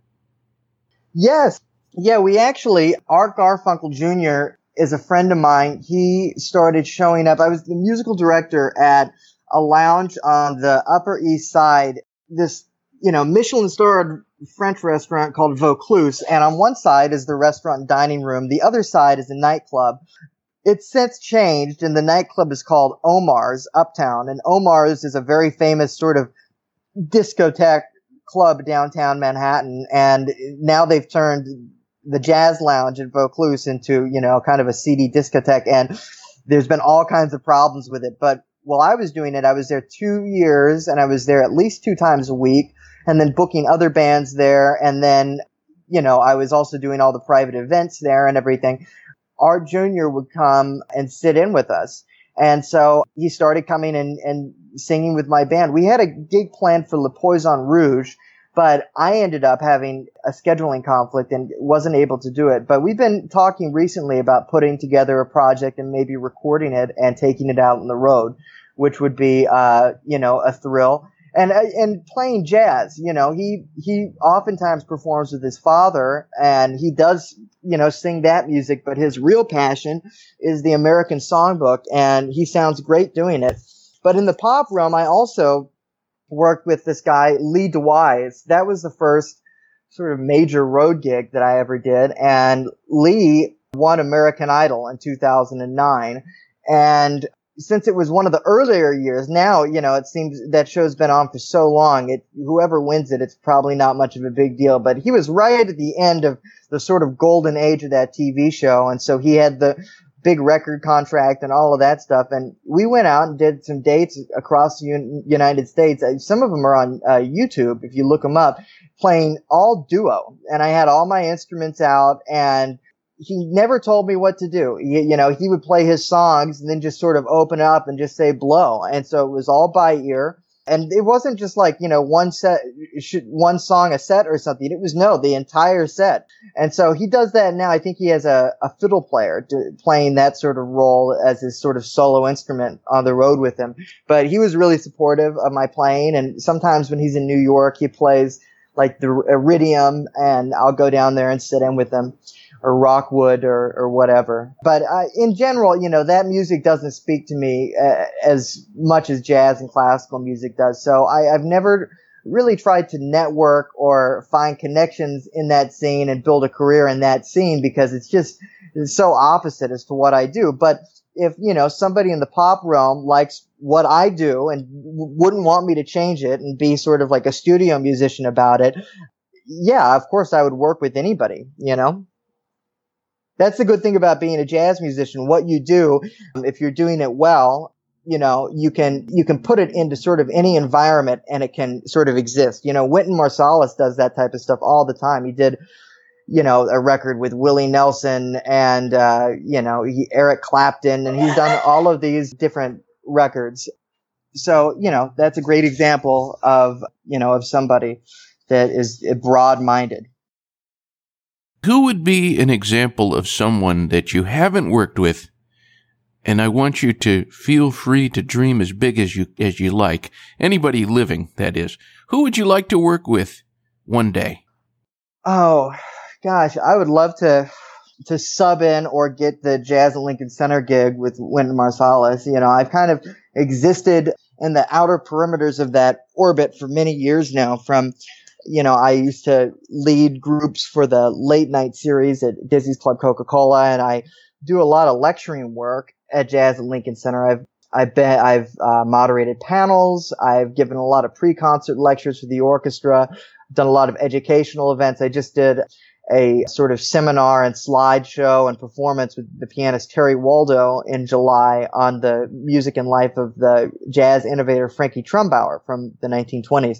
Yes. Yeah, we actually, Art Garfunkel Jr. is a friend of mine. He started showing up. I was the musical director at a lounge on the Upper East Side. This, you know, Michelin starred French restaurant called Vaucluse, and on one side is the restaurant and dining room. The other side is a nightclub. It's since changed, and the nightclub is called Omar's Uptown. And Omar's is a very famous sort of discotheque club downtown Manhattan. And now they've turned the jazz lounge at Vaucluse into, you know, kind of a seedy discotheque. And there's been all kinds of problems with it. But while I was doing it, I was there two years and I was there at least two times a week and then booking other bands there. And then, you know, I was also doing all the private events there and everything. Art Jr. would come and sit in with us. And so he started coming and, and singing with my band. We had a gig planned for Le Poisson Rouge, but I ended up having a scheduling conflict and wasn't able to do it. But we've been talking recently about putting together a project and maybe recording it and taking it out on the road, which would be, uh, you know, a thrill and uh, and playing jazz. You know, he he oftentimes performs with his father, and he does you know sing that music. But his real passion is the American songbook, and he sounds great doing it. But in the pop realm, I also worked with this guy Lee DeWyze. That was the first sort of major road gig that I ever did, and Lee won American Idol in 2009, and since it was one of the earlier years, now, you know, it seems that show's been on for so long. It, whoever wins it, it's probably not much of a big deal, but he was right at the end of the sort of golden age of that TV show. And so he had the big record contract and all of that stuff. And we went out and did some dates across the Un- United States. Uh, some of them are on uh, YouTube if you look them up, playing all duo. And I had all my instruments out and he never told me what to do. He, you know, he would play his songs and then just sort of open up and just say blow. And so it was all by ear. And it wasn't just like, you know, one set, one song a set or something. It was no, the entire set. And so he does that now. I think he has a, a fiddle player playing that sort of role as his sort of solo instrument on the road with him. But he was really supportive of my playing. And sometimes when he's in New York, he plays like the Iridium and I'll go down there and sit in with him or Rockwood or, or whatever. But uh, in general, you know, that music doesn't speak to me uh, as much as jazz and classical music does. So I, I've never really tried to network or find connections in that scene and build a career in that scene because it's just it's so opposite as to what I do. But if, you know, somebody in the pop realm likes what I do and w- wouldn't want me to change it and be sort of like a studio musician about it, yeah, of course I would work with anybody, you know? That's the good thing about being a jazz musician. What you do, if you're doing it well, you know, you can, you can put it into sort of any environment and it can sort of exist. You know, Wynton Marsalis does that type of stuff all the time. He did, you know, a record with Willie Nelson and, uh, you know, he, Eric Clapton and he's done all of these different records. So, you know, that's a great example of, you know, of somebody that is broad minded. Who would be an example of someone that you haven't worked with? And I want you to feel free to dream as big as you, as you like. Anybody living, that is. Who would you like to work with one day? Oh, gosh, I would love to to sub in or get the Jazz at Lincoln Center gig with Wynton Marsalis. You know, I've kind of existed in the outer perimeters of that orbit for many years now from you know, I used to lead groups for the late night series at Dizzy's Club Coca-Cola, and I do a lot of lecturing work at Jazz at Lincoln Center. I've I've I've uh, moderated panels. I've given a lot of pre-concert lectures for the orchestra. Done a lot of educational events. I just did a sort of seminar and slideshow and performance with the pianist Terry Waldo in July on the music and life of the jazz innovator Frankie Trumbauer from the 1920s.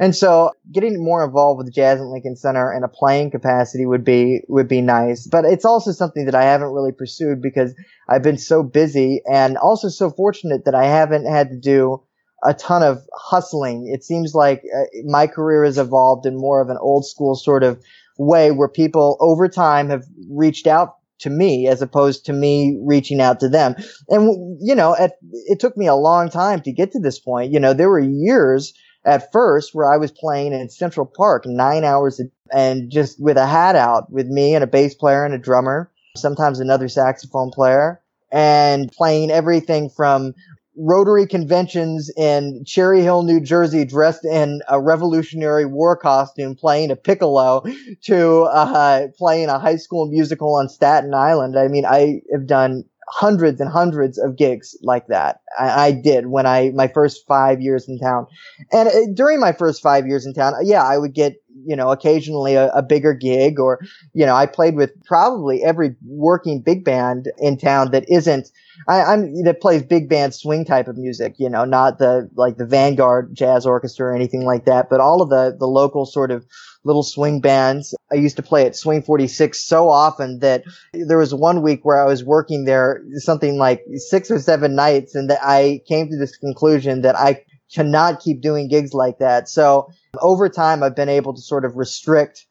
And so getting more involved with Jazz at Lincoln Center in a playing capacity would be, would be nice. But it's also something that I haven't really pursued because I've been so busy and also so fortunate that I haven't had to do a ton of hustling. It seems like uh, my career has evolved in more of an old school sort of way where people over time have reached out to me as opposed to me reaching out to them. And, you know, at, it took me a long time to get to this point. You know, there were years at first where I was playing in Central Park nine hours and just with a hat out with me and a bass player and a drummer, sometimes another saxophone player and playing everything from Rotary conventions in Cherry Hill, New Jersey, dressed in a Revolutionary War costume, playing a piccolo, to uh, playing a high school musical on Staten Island. I mean, I have done hundreds and hundreds of gigs like that. I, I, did when I my first five years in town, and uh, during my first five years in town, yeah, I would get you know occasionally a, a, bigger gig, or you know I played with probably every working big band in town that isn't I, am that plays big band swing type of music. You know, not the like the Vanguard Jazz Orchestra or anything like that, but all of the the local sort of little swing bands. I used to play at Swing 46 so often that there was one week where I was working there something like six or seven nights and that I came to this conclusion that I cannot keep doing gigs like that. So over time, I've been able to sort of restrict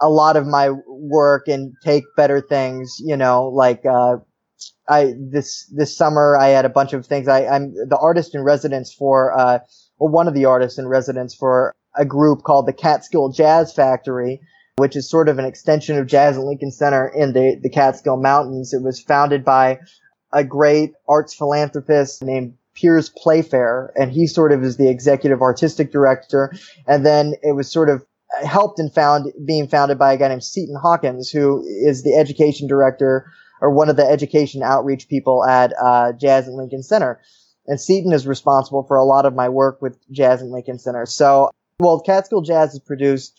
a lot of my work and take better things, you know, like, uh, I, this, this summer I had a bunch of things. I, I'm the artist in residence for, uh, well, one of the artists in residence for a group called the Catskill Jazz Factory, which is sort of an extension of Jazz at Lincoln Center in the, the Catskill Mountains. It was founded by a great arts philanthropist named Piers Playfair, and he sort of is the executive artistic director. And then it was sort of helped and found being founded by a guy named Seton Hawkins, who is the education director or one of the education outreach people at uh, Jazz at Lincoln Center. And Seton is responsible for a lot of my work with Jazz at Lincoln Center. So, well, Catskill Jazz has produced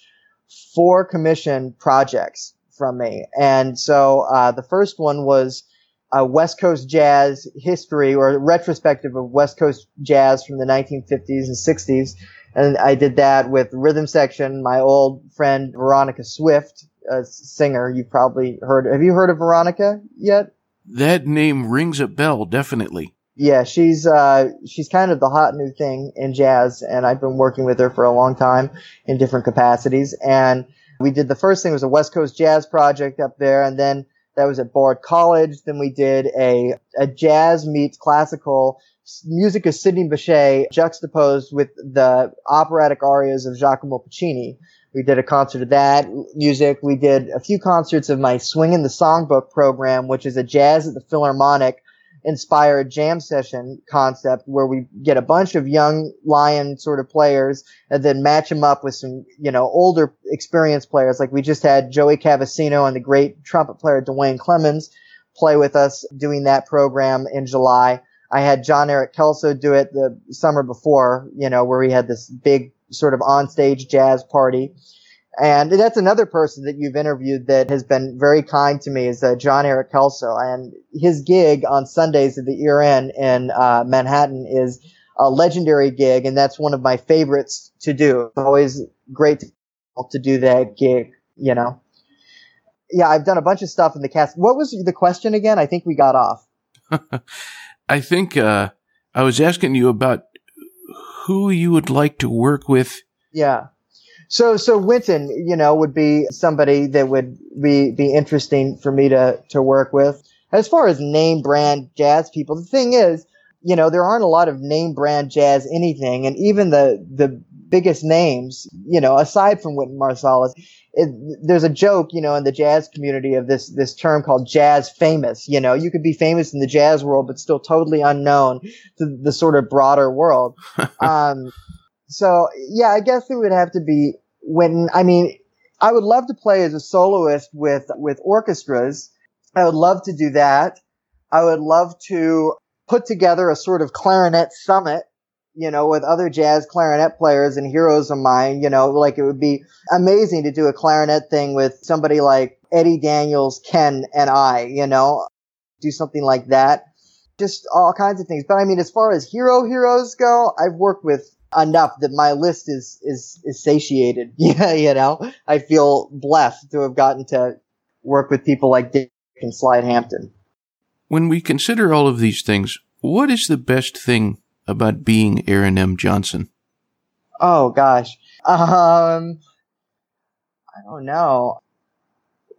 four commission projects from me. And so uh, the first one was a West Coast jazz history or retrospective of West Coast jazz from the 1950s and 60s. And I did that with rhythm section, my old friend Veronica Swift, a singer you've probably heard. Have you heard of Veronica yet? That name rings a bell, definitely. Yeah, she's uh, she's kind of the hot new thing in jazz, and I've been working with her for a long time in different capacities. And we did the first thing was a West Coast jazz project up there, and then that was at Bard College. Then we did a a jazz meets classical music of Sidney Bechet juxtaposed with the operatic arias of Giacomo Puccini. We did a concert of that music. We did a few concerts of my Swing in the Songbook program, which is a jazz at the Philharmonic inspired jam session concept where we get a bunch of young lion sort of players and then match them up with some, you know, older experienced players. Like we just had Joey Cavaseno and the great trumpet player Duane Clemons play with us doing that program in July. I had Jon-Erik Kellso do it the summer before, you know, where we had this big sort of onstage jazz party. And that's another person that you've interviewed that has been very kind to me is uh, Jon-Erik Kellso. And his gig on Sundays at the Ear Inn in uh, Manhattan is a legendary gig, and that's one of my favorites to do. It's always great to, to do that gig, you know. Yeah, I've done a bunch of stuff in the cast. What was the question again? I think we got off. I think uh, I was asking you about who you would like to work with. Yeah. So, so Wynton, you know, would be somebody that would be, be interesting for me to, to work with. As far as name brand jazz people, the thing is, you know, there aren't a lot of name brand jazz anything. And even the, the biggest names, you know, aside from Wynton Marsalis, it, there's a joke, you know, in the jazz community of this, this term called jazz famous. You know, you could be famous in the jazz world, but still totally unknown to the sort of broader world. um, so yeah, I guess it would have to be when, I mean, I would love to play as a soloist with, with orchestras. I would love to do that. I would love to put together a sort of clarinet summit, you know, with other jazz clarinet players and heroes of mine, you know, like it would be amazing to do a clarinet thing with somebody like Eddie Daniels, Ken, and I, you know, do something like that. Just all kinds of things. But I mean, as far as hero heroes go, I've worked with enough that my list is is is satiated. Yeah, you know, I feel blessed to have gotten to work with people like Dick and Slide Hampton. When we consider all of these things, what is the best thing about being Aaron M. Johnson? Oh gosh, um, I don't know.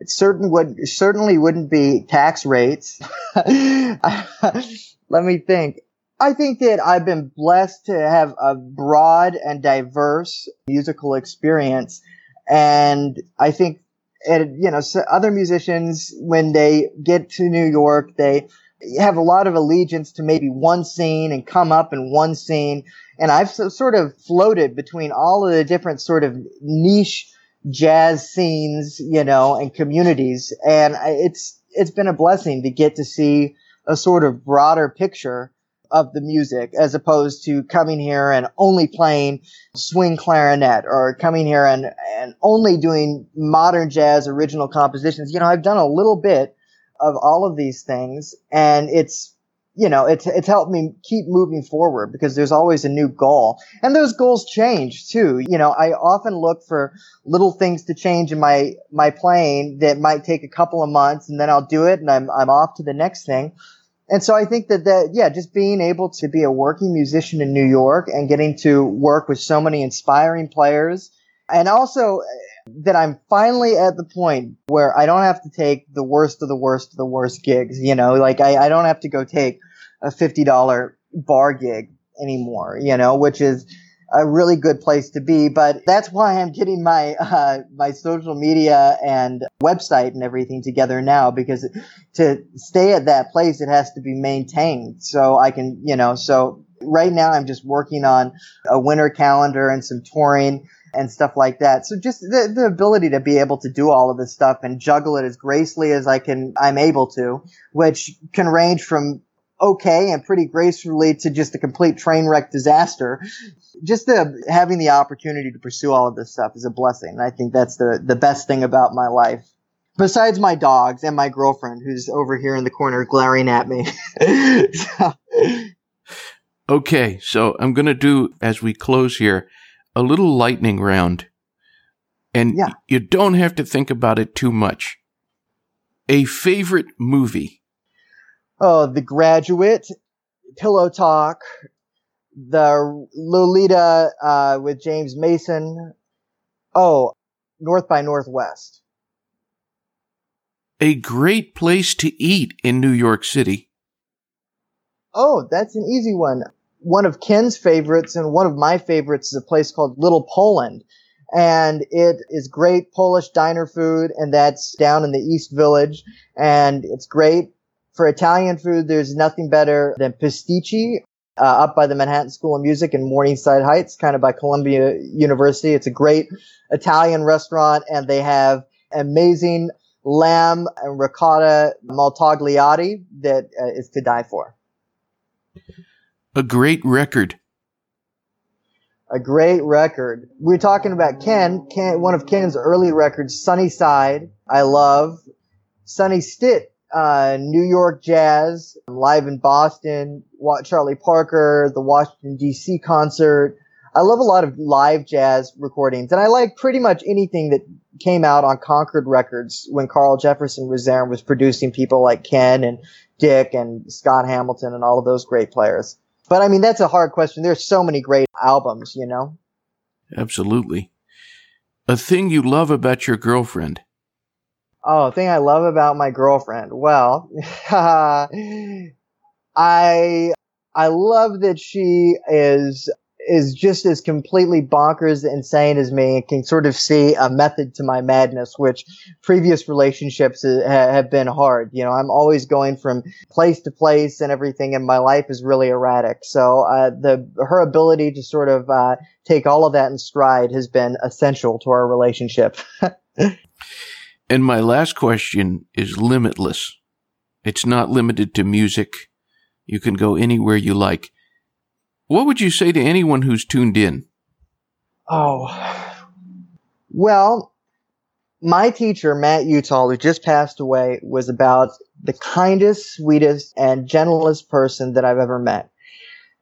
It certain would certainly wouldn't be tax rates. Let me think. I think that I've been blessed to have a broad and diverse musical experience. And I think, and, you know, other musicians, when they get to New York, they have a lot of allegiance to maybe one scene and come up in one scene. And I've sort of floated between all of the different sort of niche jazz scenes, you know, and communities. And it's, it's been a blessing to get to see a sort of broader picture of the music as opposed to coming here and only playing swing clarinet or coming here and, and only doing modern jazz original compositions. You know, I've done a little bit of all of these things and it's, you know, it's, it's helped me keep moving forward because there's always a new goal. And those goals change too. You know, I often look for little things to change in my, my playing that might take a couple of months and then I'll do it and I'm, I'm off to the next thing. And so I think that that, yeah, just being able to be a working musician in New York and getting to work with so many inspiring players. And also uh, that I'm finally at the point where I don't have to take the worst of the worst of the worst gigs, you know, like I, I don't have to go take a $50 bar gig anymore, you know, which is, a really good place to be. But that's why I'm getting my uh, my social media and website and everything together now because to stay at that place, it has to be maintained. So I can, you know, so right now I'm just working on a winter calendar and some touring. and stuff like that. So just the, the ability to be able to do all of this stuff and juggle it as gracefully as I can, I'm able to, which can range from okay and pretty gracefully to just a complete train wreck disaster. Just the, having the opportunity to pursue all of this stuff is a blessing. And I think that's the, the best thing about my life. Besides my dogs and my girlfriend who's over here in the corner glaring at me. so. Okay, so I'm going to do, as we close here, a little lightning round. And Yeah. you don't have to think about it too much. A favorite movie. Oh, The Graduate, Pillow Talk, the Lolita uh, with James Mason. Oh, North by Northwest. A great place to eat in New York City. Oh, that's an easy one. One of Ken's favorites and one of my favorites is a place called Little Poland. And it is great Polish diner food, and that's down in the East Village. And it's great. For Italian food, there's nothing better than Pasticci, uh, up by the Manhattan School of Music in Morningside Heights, kind of by Columbia University. It's a great Italian restaurant, and they have amazing lamb and ricotta maltagliati that uh, is to die for. A great record. a great record. We're talking about Ken, Ken, one of Ken's early records, Sonny Side. I love Sonny Stitt, uh, New York Jazz, live in Boston, Charlie Parker, the Washington DC concert. I love a lot of live jazz recordings, and I like pretty much anything that came out on Concord Records when Carl Jefferson was there and was producing people like Ken and Dick and Scott Hamilton and all of those great players. But I mean, that's a hard question. There's so many great albums, you know? Absolutely. A thing you love about your girlfriend. Oh, thing I love about my girlfriend. Well, I, I love that she is, is just as completely bonkers and insane as me and can sort of see a method to my madness, which previous relationships have been hard. You know, I'm always going from place to place and everything and my life is really erratic. So, uh, the, her ability to sort of, uh, take all of that in stride has been essential to our relationship. And my last question is limitless. It's not limited to music. You can go anywhere you like. What would you say to anyone who's tuned in? Oh, well, my teacher, Matt Utal, who just passed away, was about the kindest, sweetest, and gentlest person that I've ever met.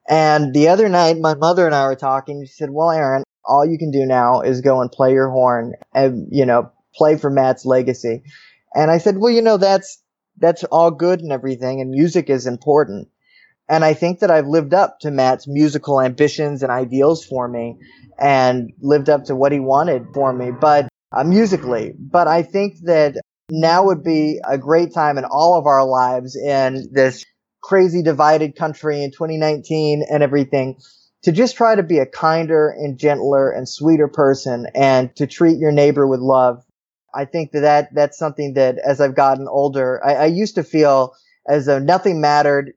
And the other night, my mother and I were talking. She said, well, Aaron, all you can do now is go and play your horn and, you know, play for Matt's legacy. And I said, well, you know, that's, that's all good and everything. And music is important. And I think that I've lived up to Matt's musical ambitions and ideals for me and lived up to what he wanted for me, but uh, musically. But I think that now would be a great time in all of our lives in this crazy divided country in 2019 and everything to just try to be a kinder and gentler and sweeter person and to treat your neighbor with love. I think that, that that's something that as I've gotten older, I, I used to feel as though nothing mattered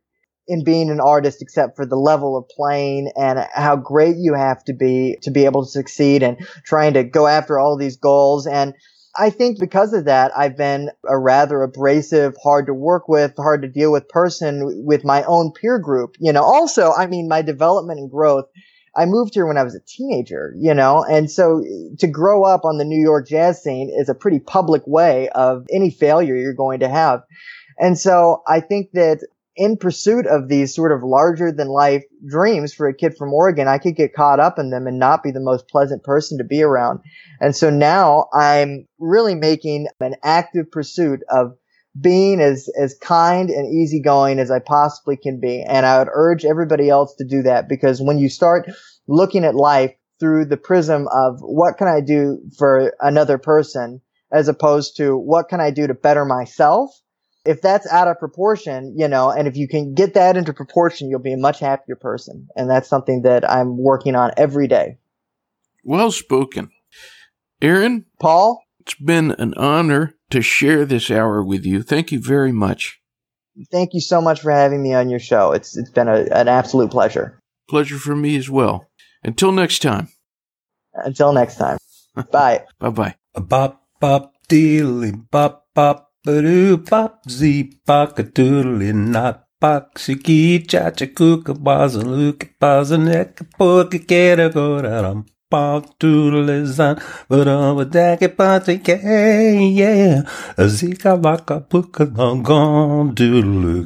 in being an artist except for the level of playing and how great you have to be to be able to succeed and trying to go after all these goals. And I think because of that, I've been a rather abrasive, hard to work with, hard to deal with person with my own peer group. You know, also, I mean, my development and growth. I moved here when I was a teenager, you know, and so to grow up on the New York jazz scene is a pretty public way of any failure you're going to have. And so I think that in pursuit of these sort of larger than life dreams for a kid from Oregon, I could get caught up in them and not be the most pleasant person to be around. And so now I'm really making an active pursuit of being as, as kind and easygoing as I possibly can be. And I would urge everybody else to do that because when you start looking at life through the prism of what can I do for another person as opposed to what can I do to better myself? If that's out of proportion, you know, and if you can get that into proportion, you'll be a much happier person. And that's something that I'm working on every day. Well spoken. Aaron, Paul, it's been an honor to share this hour with you. Thank you very much. thank you so much for having me on your show. It's it's been a, an absolute pleasure. Pleasure for me as well. Until next time. Until next time. Bye. Bye bye. Bop bop dealy bop bop ba doo bop zee bop a doodly not bop shiki cha cha kuka baz and luke baz and neck book get a go bop doodly zan but on with that party yeah. Zika baka book a long gone doodle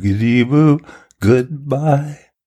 goodbye